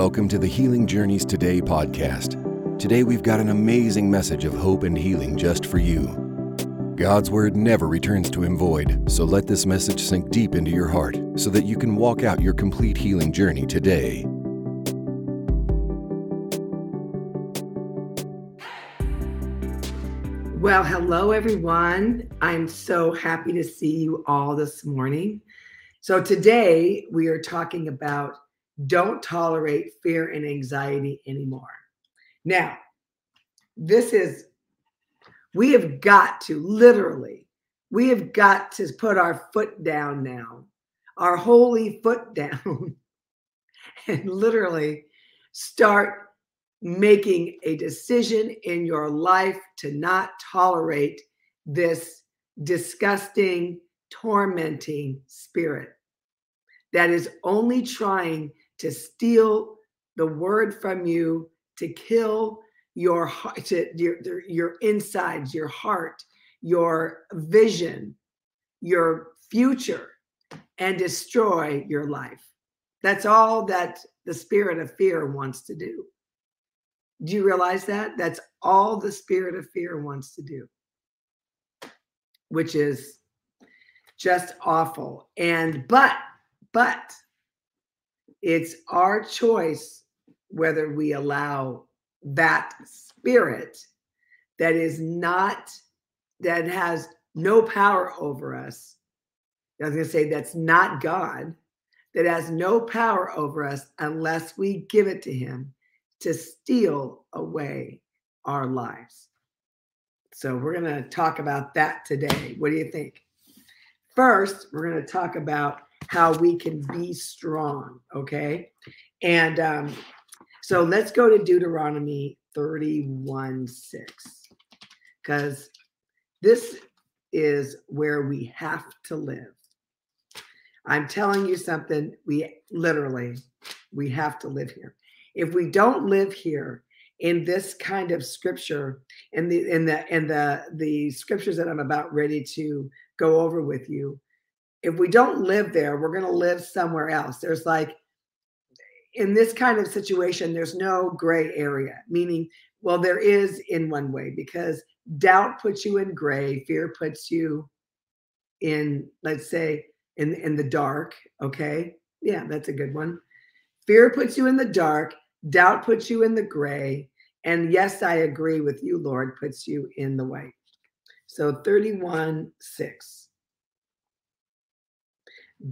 Welcome to the Healing Journeys Today podcast. Today we've got an amazing message of hope and healing just for you. God's word never returns to him void, so let this message sink deep into your heart so that you can walk out your complete healing journey today. Well, hello everyone. I'm so happy to see you all this morning. So, today we are talking about don't tolerate fear and anxiety anymore. Now, this is, we have got to literally, we have got to put our foot down now, our holy foot down, and literally start making a decision in your life to not tolerate this disgusting, tormenting spirit that is only trying to steal the word from you, to kill your heart, to your, your insides, your heart, your vision, your future, and destroy your life. That's all that the spirit of fear wants to do. Do you realize that? That's all the spirit of fear wants to do, which is just awful. And, but, but it's our choice whether we allow that spirit that is not, that has no power over us. I was going to say that's not God, that has no power over us unless we give it to Him to steal away our lives. So we're going to talk about that today. What do you think? First, we're going to talk about how we can be strong. Okay. And um, so let's go to Deuteronomy 31 6, because this is where we have to live. I'm telling you something, we literally, we have to live here. If we don't live here in this kind of scripture, in the in the in the the scriptures that I'm about ready to go over with you, if we don't live there, we're going to live somewhere else. There's like, in this kind of situation, there's no gray area, meaning, well, there is in one way because doubt puts you in gray, fear puts you in, let's say, in, in the dark. Okay. Yeah, that's a good one. Fear puts you in the dark, doubt puts you in the gray. And yes, I agree with you, Lord, puts you in the white. So 31 6.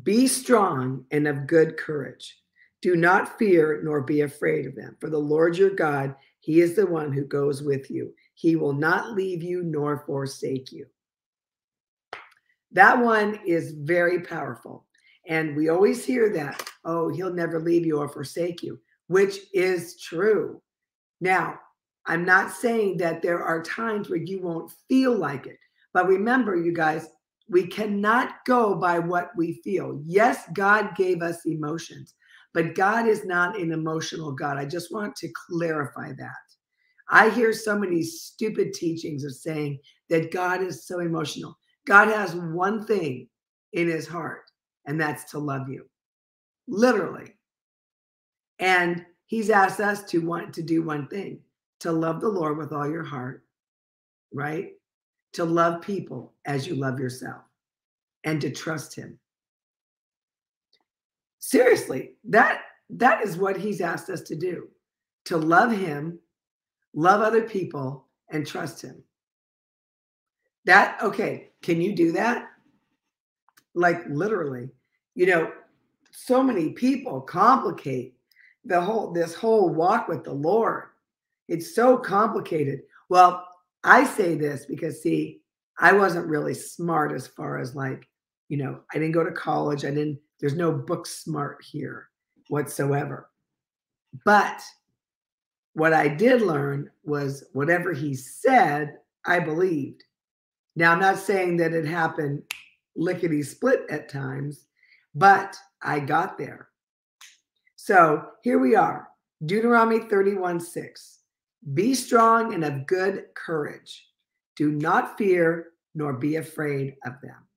Be strong and of good courage. Do not fear nor be afraid of them, for the Lord your God, he is the one who goes with you. He will not leave you nor forsake you. That one is very powerful. And we always hear that, oh, he'll never leave you or forsake you, which is true. Now, I'm not saying that there are times where you won't feel like it. But remember, you guys, we cannot go by what we feel. Yes, God gave us emotions, but God is not an emotional God. I just want to clarify that. I hear so many stupid teachings of saying that God is so emotional. God has one thing in his heart, and that's to love you, literally. And he's asked us to want to do one thing to love the Lord with all your heart, right? To love people as you love yourself and to trust him. Seriously, that that is what he's asked us to do. To love him, love other people and trust him. That okay, can you do that? Like literally. You know, so many people complicate the whole this whole walk with the Lord. It's so complicated. Well, I say this because, see, I wasn't really smart as far as like, you know, I didn't go to college. I didn't, there's no book smart here whatsoever. But what I did learn was whatever he said, I believed. Now, I'm not saying that it happened lickety split at times, but I got there. So here we are Deuteronomy 31 6. Be strong and of good courage. Do not fear nor be afraid of them.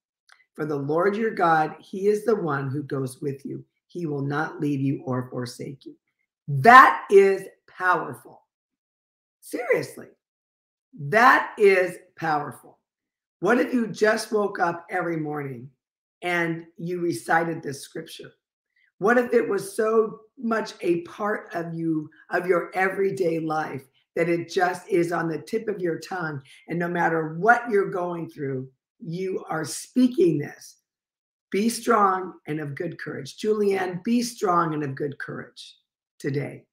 For the Lord your God, he is the one who goes with you. He will not leave you or forsake you. That is powerful. Seriously, that is powerful. What if you just woke up every morning and you recited this scripture? What if it was so much a part of you, of your everyday life, that it just is on the tip of your tongue? And no matter what you're going through, you are speaking this. Be strong and of good courage. Julieann, be strong and of good courage today.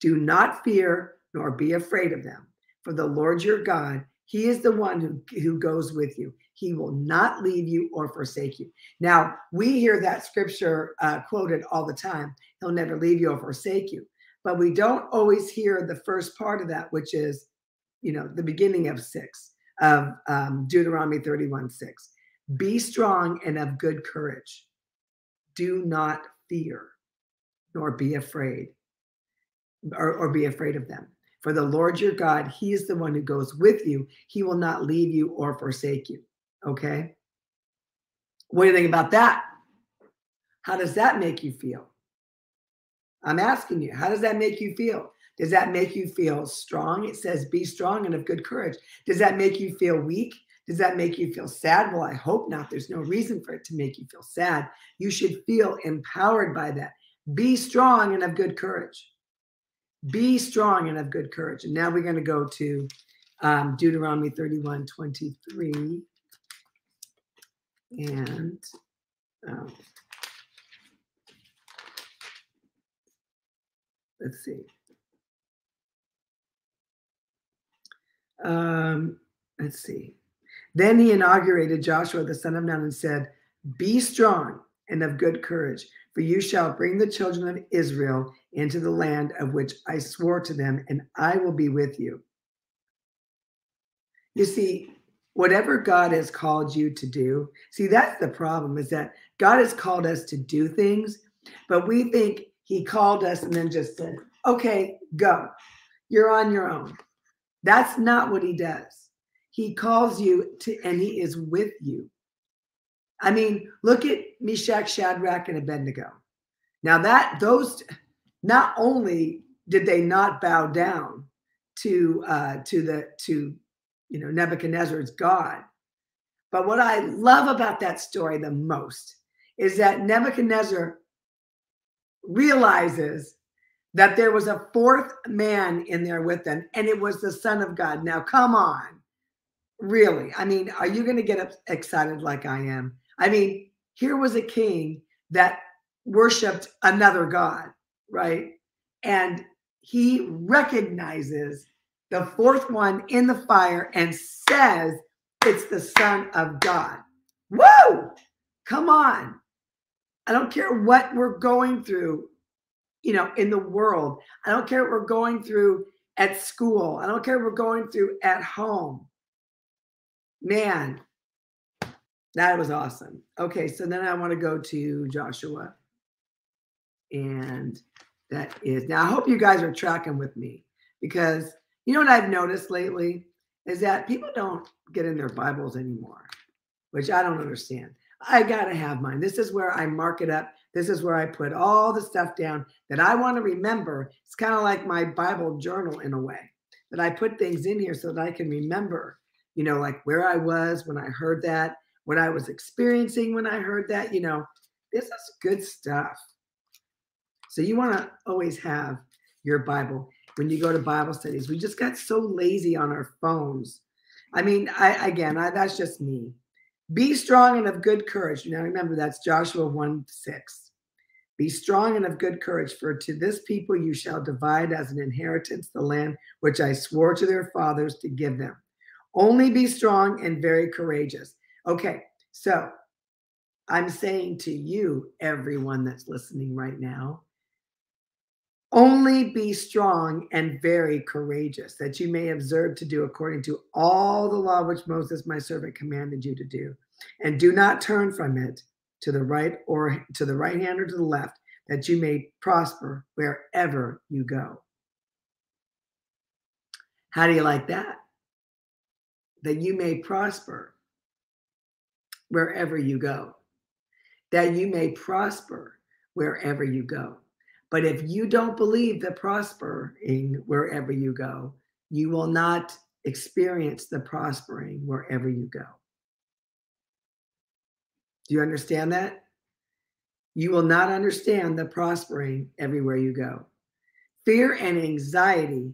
Do not fear nor be afraid of them, for the Lord your God, He is the one who, who goes with you. He will not leave you or forsake you. Now, we hear that scripture uh, quoted all the time He'll never leave you or forsake you. But we don't always hear the first part of that, which is, you know, the beginning of six, of um, Deuteronomy 31 6. Be strong and of good courage. Do not fear, nor be afraid, or, or be afraid of them. For the Lord your God, He is the one who goes with you. He will not leave you or forsake you. Okay. What do you think about that? How does that make you feel? I'm asking you, how does that make you feel? Does that make you feel strong? It says, be strong and of good courage. Does that make you feel weak? Does that make you feel sad? Well, I hope not. There's no reason for it to make you feel sad. You should feel empowered by that. Be strong and of good courage. Be strong and of good courage. And now we're going to go to um, Deuteronomy 31 23 and um, let's see. Um, let's see. Then he inaugurated Joshua the son of Nun and said, Be strong and of good courage, for you shall bring the children of Israel into the land of which I swore to them, and I will be with you. You see, whatever God has called you to do. See, that's the problem is that God has called us to do things, but we think He called us and then just said, okay, go. You're on your own. That's not what He does. He calls you to, and He is with you. I mean, look at Meshach, Shadrach, and Abednego. Now, that those not only did they not bow down to uh, to the to you know, Nebuchadnezzar's God. But what I love about that story the most is that Nebuchadnezzar realizes that there was a fourth man in there with them, and it was the Son of God. Now, come on. Really? I mean, are you going to get excited like I am? I mean, here was a king that worshiped another God, right? And he recognizes the fourth one in the fire and says it's the Son of God. Whoa! Come on. I don't care what we're going through, you know, in the world. I don't care what we're going through at school. I don't care what we're going through at home. Man, that was awesome. Okay, so then I want to go to Joshua. And that is now I hope you guys are tracking with me because you know what I've noticed lately is that people don't get in their Bibles anymore, which I don't understand. I got to have mine. This is where I mark it up. This is where I put all the stuff down that I want to remember. It's kind of like my Bible journal in a way that I put things in here so that I can remember, you know, like where I was when I heard that, what I was experiencing when I heard that, you know, this is good stuff. So you want to always have your Bible when you go to Bible studies. We just got so lazy on our phones. I mean, I again, I, that's just me. Be strong and of good courage. Now remember, that's Joshua 1 6. Be strong and of good courage, for to this people you shall divide as an inheritance the land which I swore to their fathers to give them. Only be strong and very courageous. Okay, so I'm saying to you, everyone that's listening right now, only be strong and very courageous, that you may observe to do according to all the law which Moses, my servant, commanded you to do. And do not turn from it to the right or to the right hand or to the left, that you may prosper wherever you go. How do you like that? That you may prosper wherever you go. That you may prosper wherever you go. But if you don't believe the prospering wherever you go, you will not experience the prospering wherever you go. Do you understand that? You will not understand the prospering everywhere you go. Fear and anxiety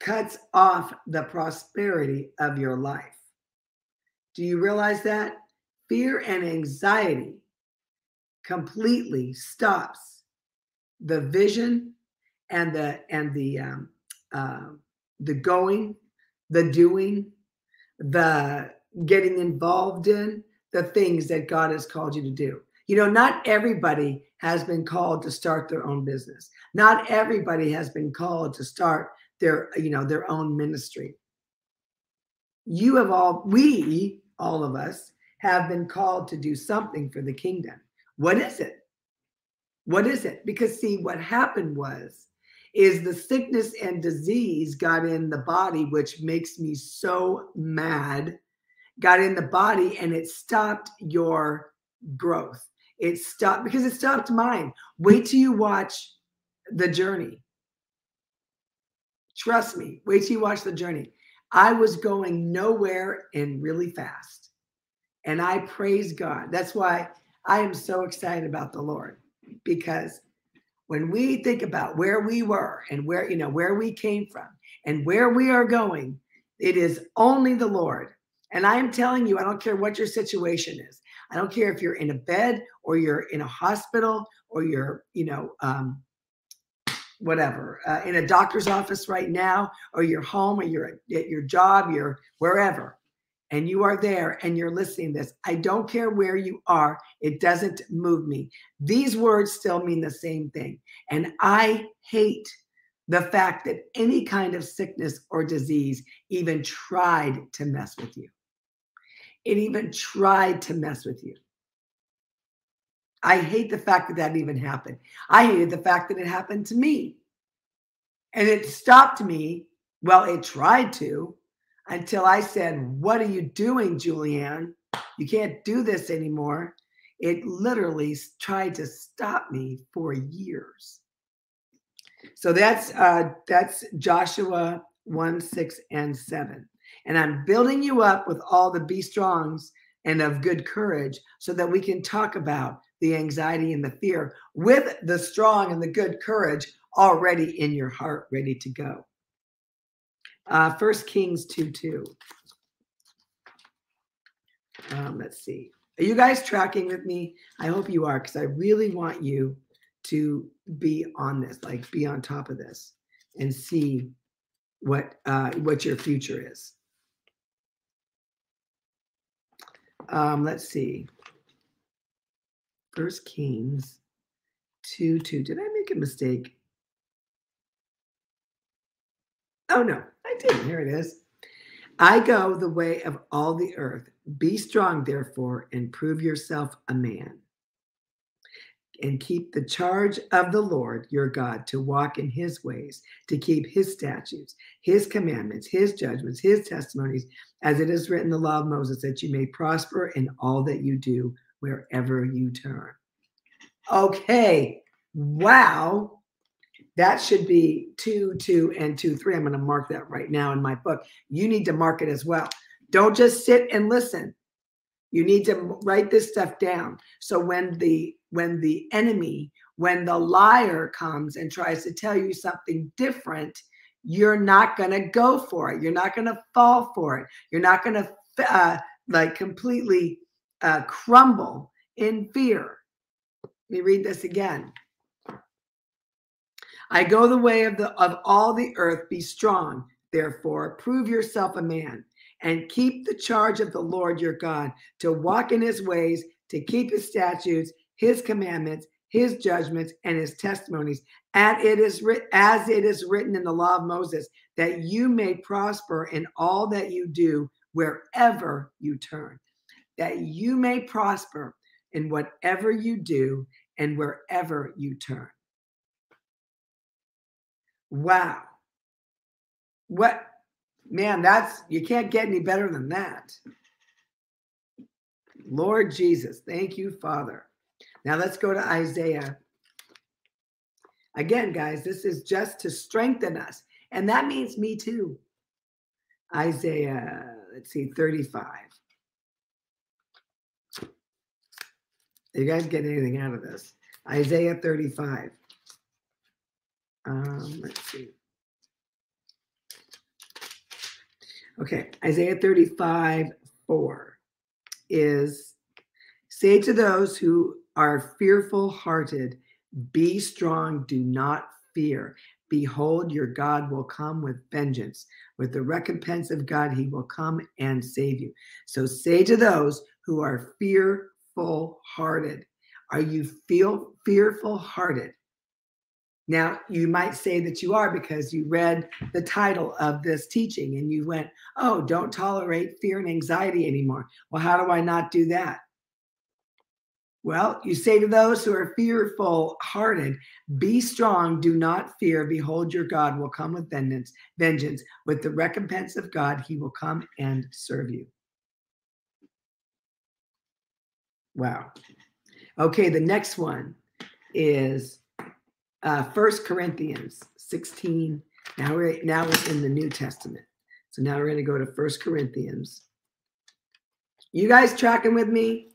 cuts off the prosperity of your life. Do you realize that? Fear and anxiety completely stops the vision and the and the um, uh, the going, the doing, the getting involved in the things that God has called you to do. You know, not everybody has been called to start their own business. Not everybody has been called to start their, you know, their own ministry. You have all, we, all of us, have been called to do something for the kingdom. What is it? What is it? Because see, what happened was is the sickness and disease got in the body, which makes me so mad, got in the body and it stopped your growth. It stopped because it stopped mine. Wait till you watch the journey. Trust me, wait till you watch the journey. I was going nowhere and really fast. And I praise God. That's why I am so excited about the Lord because when we think about where we were and where, you know, where we came from and where we are going, it is only the Lord. And I am telling you, I don't care what your situation is. I don't care if you're in a bed or you're in a hospital or you're, you know, um, whatever, uh, in a doctor's office right now, or you're home or you're at your job, you're wherever, and you are there and you're listening this. I don't care where you are, it doesn't move me. These words still mean the same thing. And I hate the fact that any kind of sickness or disease even tried to mess with you. It even tried to mess with you. I hate the fact that that even happened. I hated the fact that it happened to me. And it stopped me. Well, it tried to until I said, What are you doing, Julieann? You can't do this anymore. It literally tried to stop me for years. So that's uh, that's Joshua 1, 6, and 7. And I'm building you up with all the be strongs and of good courage so that we can talk about the anxiety and the fear with the strong and the good courage already in your heart, ready to go. Uh, First Kings 2 2. Um, let's see. Are you guys tracking with me? I hope you are because I really want you to be on this, like be on top of this and see what uh, what your future is. Um, let's see. First Kings 2 2. Did I make a mistake? Oh, no, I didn't. Here it is. I go the way of all the earth. Be strong, therefore, and prove yourself a man. And keep the charge of the Lord your God to walk in his ways, to keep his statutes, his commandments, his judgments, his testimonies, as it is written in the law of Moses, that you may prosper in all that you do wherever you turn. Okay. Wow. That should be two, two, and two, three. I'm going to mark that right now in my book. You need to mark it as well. Don't just sit and listen. You need to write this stuff down. So when the when the enemy, when the liar comes and tries to tell you something different, you're not going to go for it. You're not going to fall for it. You're not going to uh, like completely uh, crumble in fear. Let me read this again. I go the way of the of all the earth. Be strong, therefore, prove yourself a man, and keep the charge of the Lord your God, to walk in his ways, to keep his statutes, his commandments, his judgments, and his testimonies, as it is written, as it is written in the law of Moses, that you may prosper in all that you do wherever you turn. That you may prosper in whatever you do and wherever you turn. Wow. What, man, that's, you can't get any better than that. Lord Jesus, thank you, Father. Now let's go to Isaiah Again, guys, this is just to strengthen us. And that means me too. Isaiah, let's see, 35. You guys get anything out of this? Isaiah 35. Um, let's see. Okay, Isaiah 35, 4 is say to those who are fearful hearted, be strong, do not fear. Behold, your God will come with vengeance. With the recompense of God, he will come and save you. So say to those who are fearful hearted, are you feel fearful hearted? Now, you might say that you are because you read the title of this teaching and you went, Oh, don't tolerate fear and anxiety anymore. Well, how do I not do that? Well, you say to those who are fearful hearted, Be strong, do not fear. Behold, your God will come with vengeance, vengeance. With the recompense of God, he will come and serve you. Wow. Okay, the next one is uh, First Corinthians 16. Now we're now we're in the New Testament. So now we're going to go to First Corinthians. You guys tracking with me?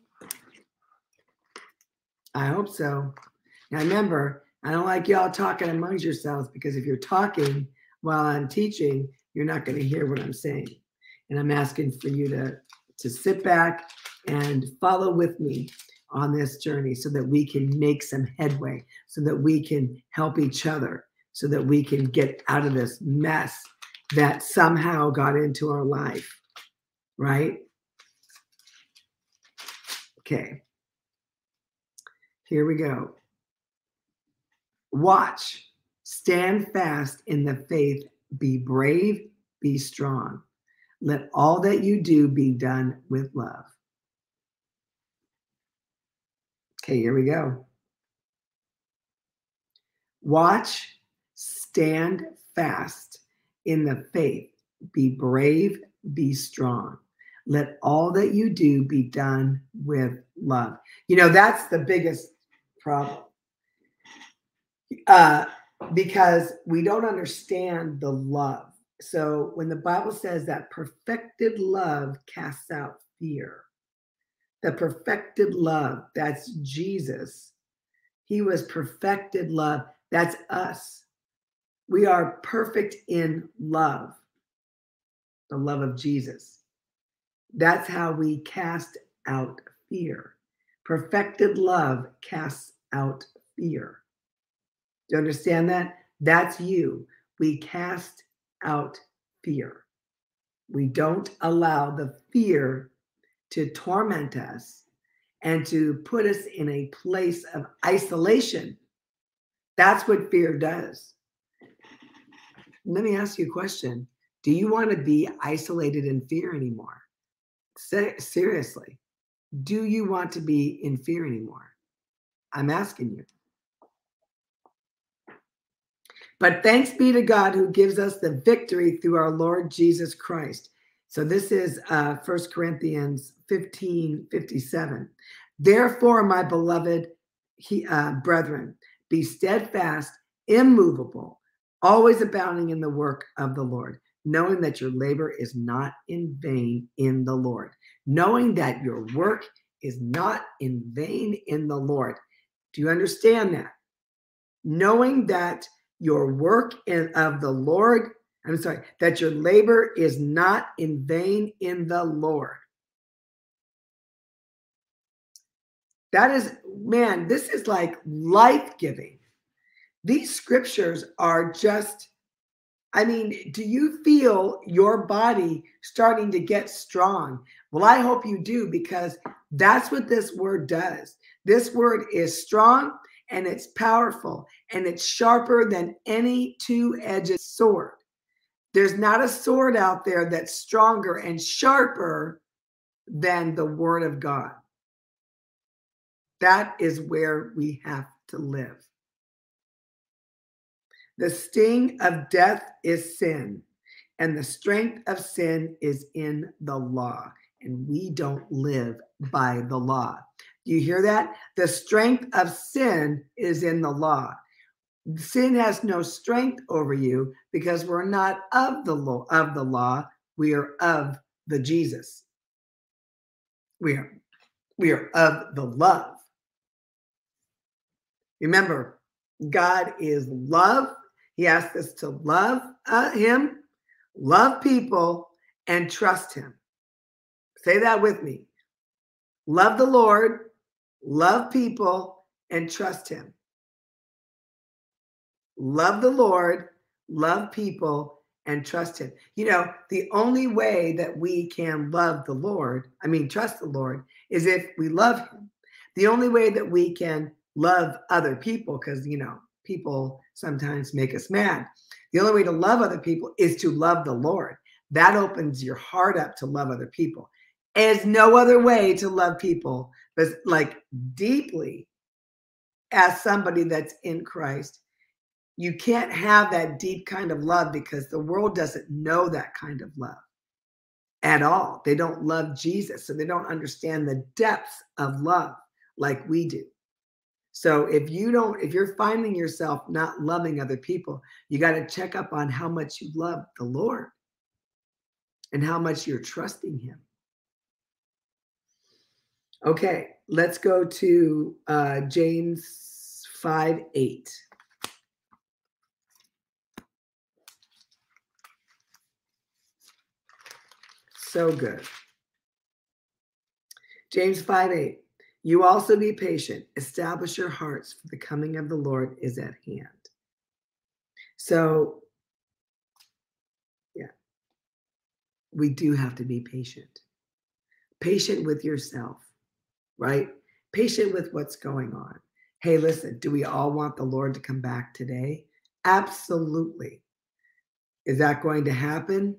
I hope so. Now remember, I don't like y'all talking amongst yourselves because if you're talking while I'm teaching, you're not going to hear what I'm saying. And I'm asking for you to to sit back and follow with me on this journey so that we can make some headway, so that we can help each other, so that we can get out of this mess that somehow got into our life. Right? Okay. Here we go. Watch, stand fast in the faith, be brave, be strong. Let all that you do be done with love. Okay, here we go. Watch, stand fast in the faith, be brave, be strong. Let all that you do be done with love. You know, that's the biggest problem. Uh, because we don't understand the love. So when the Bible says that perfected love casts out fear, the perfected love. That's Jesus. He was perfected love. That's us. We are perfect in love, the love of Jesus. That's how we cast out fear. Perfected love casts out fear. Do you understand that? That's you. We cast out fear. We don't allow the fear to torment us and to put us in a place of isolation. That's what fear does. Let me ask you a question. Do you want to be isolated in fear anymore? seriously, do you want to be in fear anymore? I'm asking you. But thanks be to God who gives us the victory through our Lord Jesus Christ. So this is uh, 1 Corinthians 15 57. Therefore, my beloved he, uh, brethren, be steadfast, immovable, always abounding in the work of the Lord, knowing that your labor is not in vain in the Lord, knowing that your work is not in vain in the Lord. Do you understand that? Knowing that your work in, of the Lord I'm sorry, that your labor is not in vain in the Lord. That is, man, this is like life giving. These scriptures are just, I mean, do you feel your body starting to get strong? Well, I hope you do because that's what this word does. This word is strong and it's powerful and it's sharper than any two edged sword. There's not a sword out there that's stronger and sharper than the word of God. That is where we have to live. The sting of death is sin, and the strength of sin is in the law. And we don't live by the law. Do you hear that? The strength of sin is in the law. Sin has no strength over you because we're not of the law of the law. We are of the Jesus. We are we are of the love. Remember, God is love. He asks us to love uh, Him, love people, and trust Him. Say that with me. Love the Lord, love people, and trust Him. Love the Lord, love people, and trust Him. You know, the only way that we can love the Lord, I mean, trust the Lord, is if we love Him. The only way that we can love other people, because, you know, people sometimes make us mad. The only way to love other people is to love the Lord. That opens your heart up to love other people. There's no other way to love people but like deeply as somebody that's in Christ. You can't have that deep kind of love because the world doesn't know that kind of love at all. They don't love Jesus, so they don't understand the depths of love like we do. So if you don't, if you're finding yourself not loving other people, you got to check up on how much you love the Lord and how much you're trusting Him. Okay, let's go to uh, James 5 8. So good. James 5 8. You also be patient, establish your hearts, for the coming of the Lord is at hand. So, yeah, we do have to be patient. Patient with yourself, right? Patient with what's going on. Hey, listen, do we all want the Lord to come back today? Absolutely. Is that going to happen?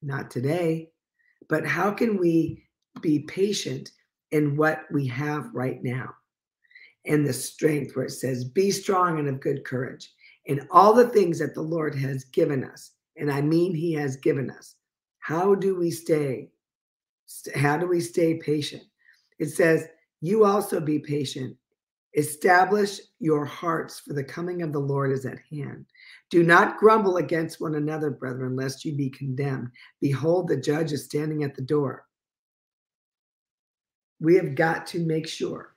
Not today. But how can we be patient in what we have right now? And the strength where it says, be strong and of good courage. In all the things that the Lord has given us, and I mean He has given us, how do we stay? How do we stay patient? It says, You also be patient. Establish your hearts, for the coming of the Lord is at hand. Do not grumble against one another, brethren, lest you be condemned. Behold, the judge is standing at the door. We have got to make sure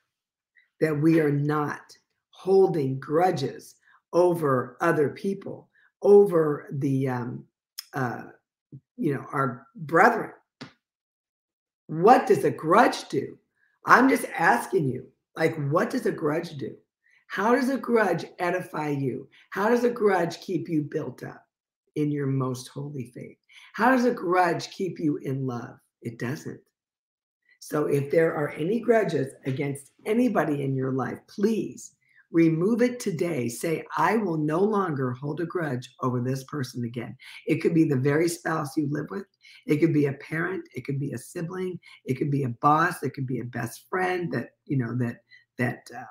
that we are not holding grudges over other people, over the, um, uh, you know, our brethren. What does a grudge do? I'm just asking you, like, what does a grudge do? How does a grudge edify you? How does a grudge keep you built up in your most holy faith? How does a grudge keep you in love? It doesn't. So if there are any grudges against anybody in your life, please remove it today. Say, I will no longer hold a grudge over this person again. It could be the very spouse you live with, it could be a parent, it could be a sibling, it could be a boss, it could be a best friend that, you know, that, that, uh,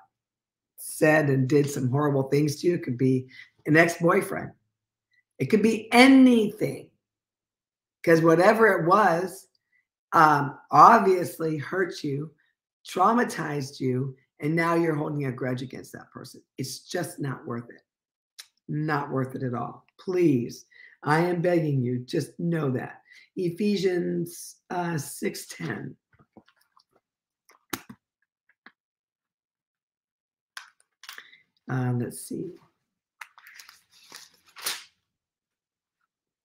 said and did some horrible things to you. It could be an ex boyfriend, it could be anything. Because whatever it was, um, obviously hurt you, traumatized you, and now you're holding a grudge against that person. It's just not worth it. Not worth it at all. Please, I am begging you, just know that. Ephesians uh, 6:10. Um, let's see.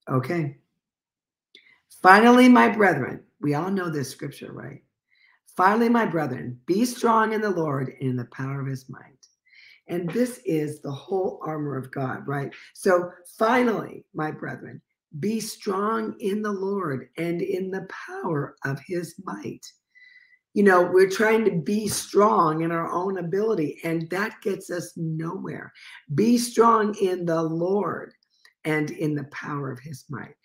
Okay. Finally, my brethren, we all know this scripture, right? Finally, my brethren, be strong in the Lord and in the power of his might. And this is the whole armor of God, right? So, finally, my brethren, be strong in the Lord and in the power of his might you know, we're trying to be strong in our own ability, and that gets us nowhere. Be strong in the Lord and in the power of his might.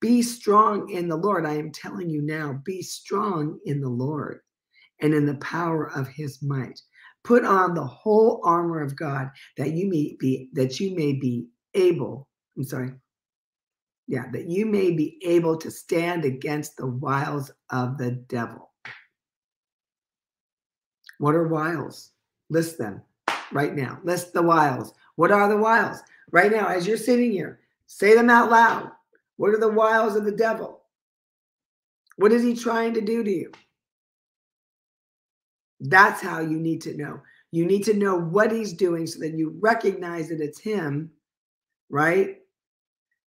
Be strong in the Lord. I am telling you now, be strong in the Lord and in the power of his might. Put on the whole armor of God that you may be that you may be able, I'm sorry. Yeah, that you may be able to stand against the wiles of the devil. What are wiles? List them right now. List the wiles. What are the wiles? Right now, as you're sitting here, say them out loud. What are the wiles of the devil? What is he trying to do to you? That's how you need to know. You need to know what he's doing so that you recognize that it's him, right?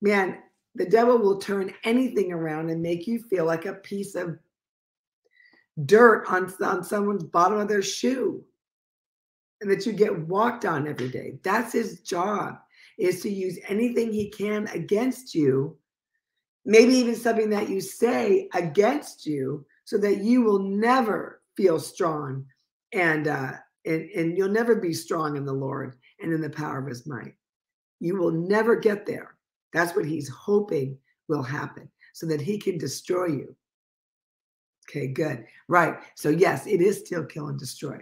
Man, the devil will turn anything around and make you feel like a piece of dirt on, on someone's bottom of their shoe and that you get walked on every day. That's his job is to use anything he can against you, maybe even something that you say against you, so that you will never feel strong and uh, and, and you'll never be strong in the Lord and in the power of his might. You will never get there. That's what he's hoping will happen so that he can destroy you. Okay, good. Right. So, yes, it is still kill and destroy.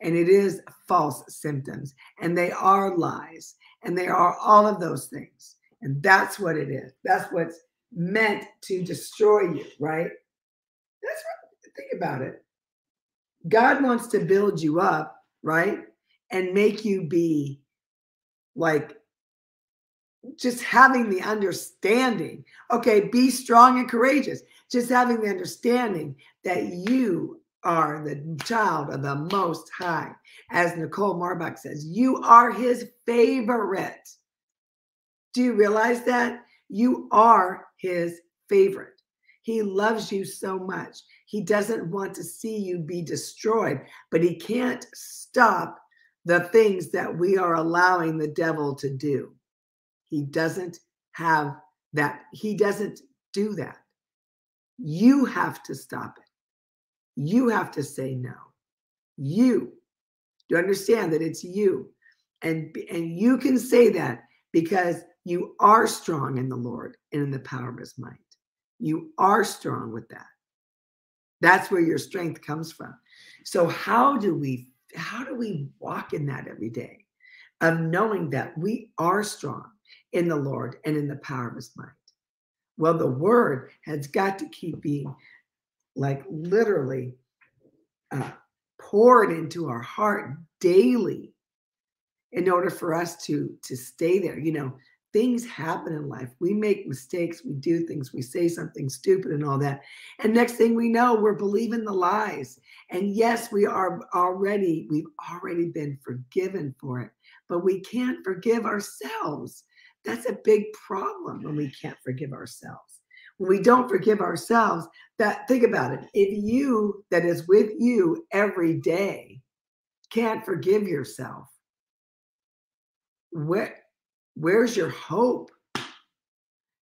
And it is false symptoms. And they are lies. And they are all of those things. And that's what it is. That's what's meant to destroy you, right? That's what, think about it. God wants to build you up, right? And make you be like just having the understanding. Okay, be strong and courageous. Just having the understanding that you are the child of the Most High. As Nicole Marbach says, you are his favorite. Do you realize that? You are his favorite. He loves you so much. He doesn't want to see you be destroyed, but he can't stop the things that we are allowing the devil to do. He doesn't have that. He doesn't do that. You have to stop it. You have to say no. You. Do you understand that it's you? And, and you can say that because you are strong in the Lord and in the power of his might. You are strong with that. That's where your strength comes from. So how do we how do we walk in that every day of knowing that we are strong in the Lord and in the power of his might. Well, the word has got to keep being like literally uh, poured into our heart daily in order for us to to stay there. You know things happen in life. We make mistakes. We do things. We say something stupid and all that. And next thing we know we're believing the lies. And yes we are already we've already been forgiven for it but we can't forgive ourselves that's a big problem when we can't forgive ourselves. When we don't forgive ourselves, that think about it. If you that is with you every day can't forgive yourself, where where's your hope?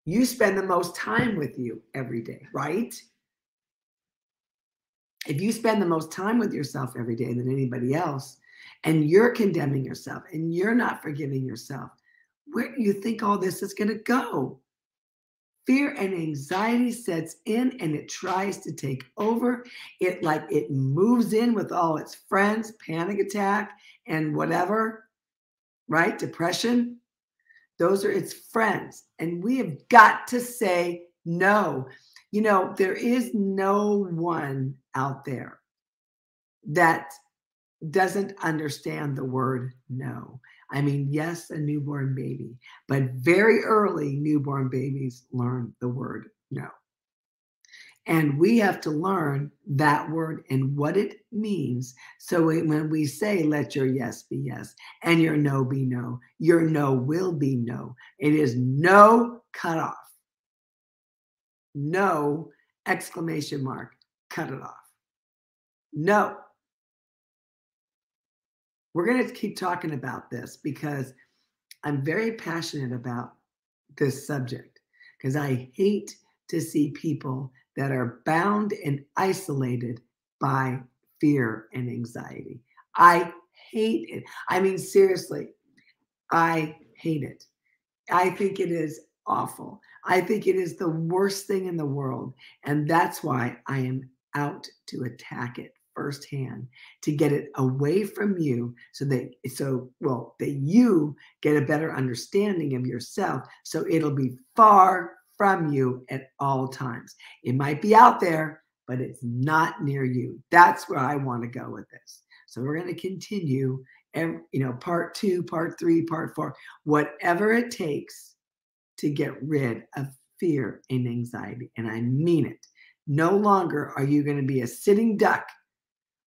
You spend the most time with you every day, right? If you spend the most time with yourself every day than anybody else, and you're condemning yourself and you're not forgiving yourself, where do you think all this is going to go? Fear and anxiety sets in and it tries to take over. It like it moves in with all its friends, panic attack and whatever, right? Depression. Those are its friends. And we have got to say no. You know, there is no one out there that doesn't understand the word no. I mean, yes, a newborn baby, but very early newborn babies learn the word no. And we have to learn that word and what it means. So when we say, let your yes be yes and your no be no, your no will be no. It is no cut off. No exclamation mark, cut it off. No, we're going to keep talking about this because I'm very passionate about this subject because I hate to see people that are bound and isolated by fear and anxiety. I hate it. I mean, seriously, I hate it. I think it is awful. I think it is the worst thing in the world. And that's why I am out to attack it firsthand to get it away from you so that so well that you get a better understanding of yourself so it'll be far from you at all times it might be out there but it's not near you that's where i want to go with this so we're going to continue and you know, part two, part three, part four, whatever it takes to get rid of fear and anxiety. And I mean it. No longer are you going to be a sitting duck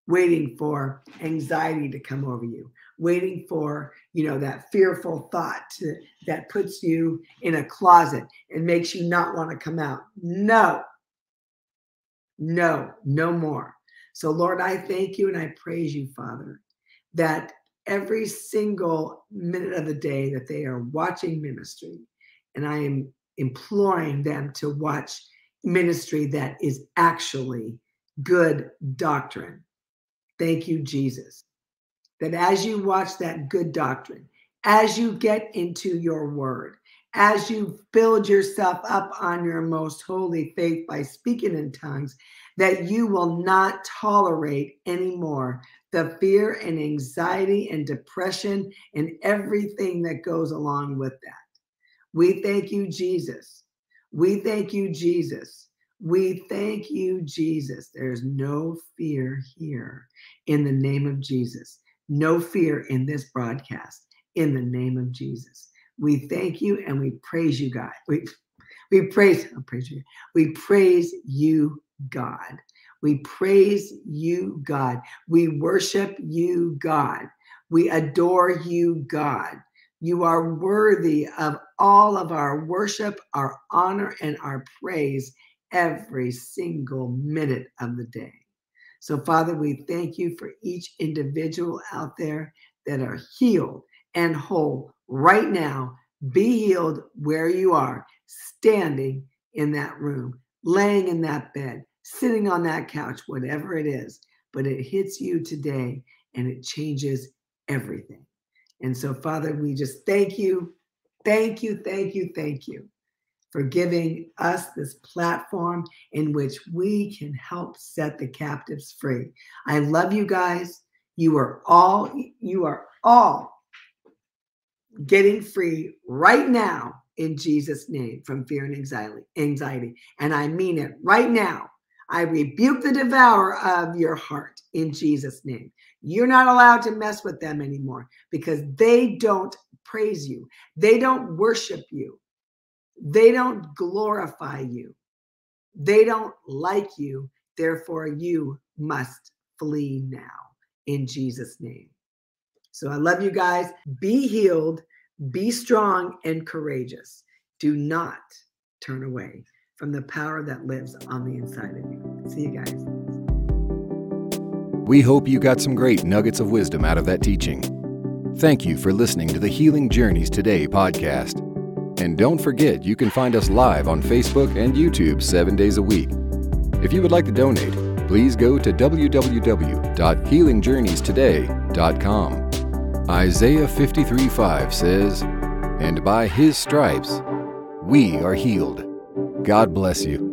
waiting for anxiety to come over you, waiting for, you know, that fearful thought to, that puts you in a closet and makes you not want to come out. No, no, no more. So, Lord, I thank you and I praise you, Father, that every single minute of the day that they are watching ministry, and I am imploring them to watch ministry that is actually good doctrine. Thank you, Jesus. That as you watch that good doctrine, as you get into your word, as you build yourself up on your most holy faith by speaking in tongues, that you will not tolerate anymore the fear and anxiety and depression and everything that goes along with that. We thank you, Jesus. We thank you, Jesus. We thank you, Jesus. There's no fear here in the name of Jesus. No fear in this broadcast in the name of Jesus. We thank you and we praise you, God. We, we praise, I praise you. We praise you, God. We praise you, God. We worship you, God. We adore you, God. You are worthy of all of our worship, our honor, and our praise every single minute of the day. So, Father, we thank you for each individual out there that are healed and whole right now. Be healed where you are, standing in that room, laying in that bed, sitting on that couch, whatever it is. But it hits you today and it changes everything. And so, Father, we just thank you, thank you, thank you, thank you for giving us this platform in which we can help set the captives free. I love you guys. You are all you are all getting free right now in Jesus name from fear and anxiety anxiety and I mean it right now. I rebuke the devourer of your heart in Jesus name. You're not allowed to mess with them anymore because they don't praise you. They don't worship you. They don't glorify you. They don't like you. Therefore, you must flee now in Jesus' name. So I love you guys. Be healed, be strong, and courageous. Do not turn away from the power that lives on the inside of you. See you guys. We hope you got some great nuggets of wisdom out of that teaching. Thank you for listening to the Healing Journeys Today podcast. And don't forget, you can find us live on Facebook and YouTube seven days a week. If you would like to donate, please go to www.healingjourneystoday.com. Isaiah 53:5 says, And by his stripes we are healed. God bless you.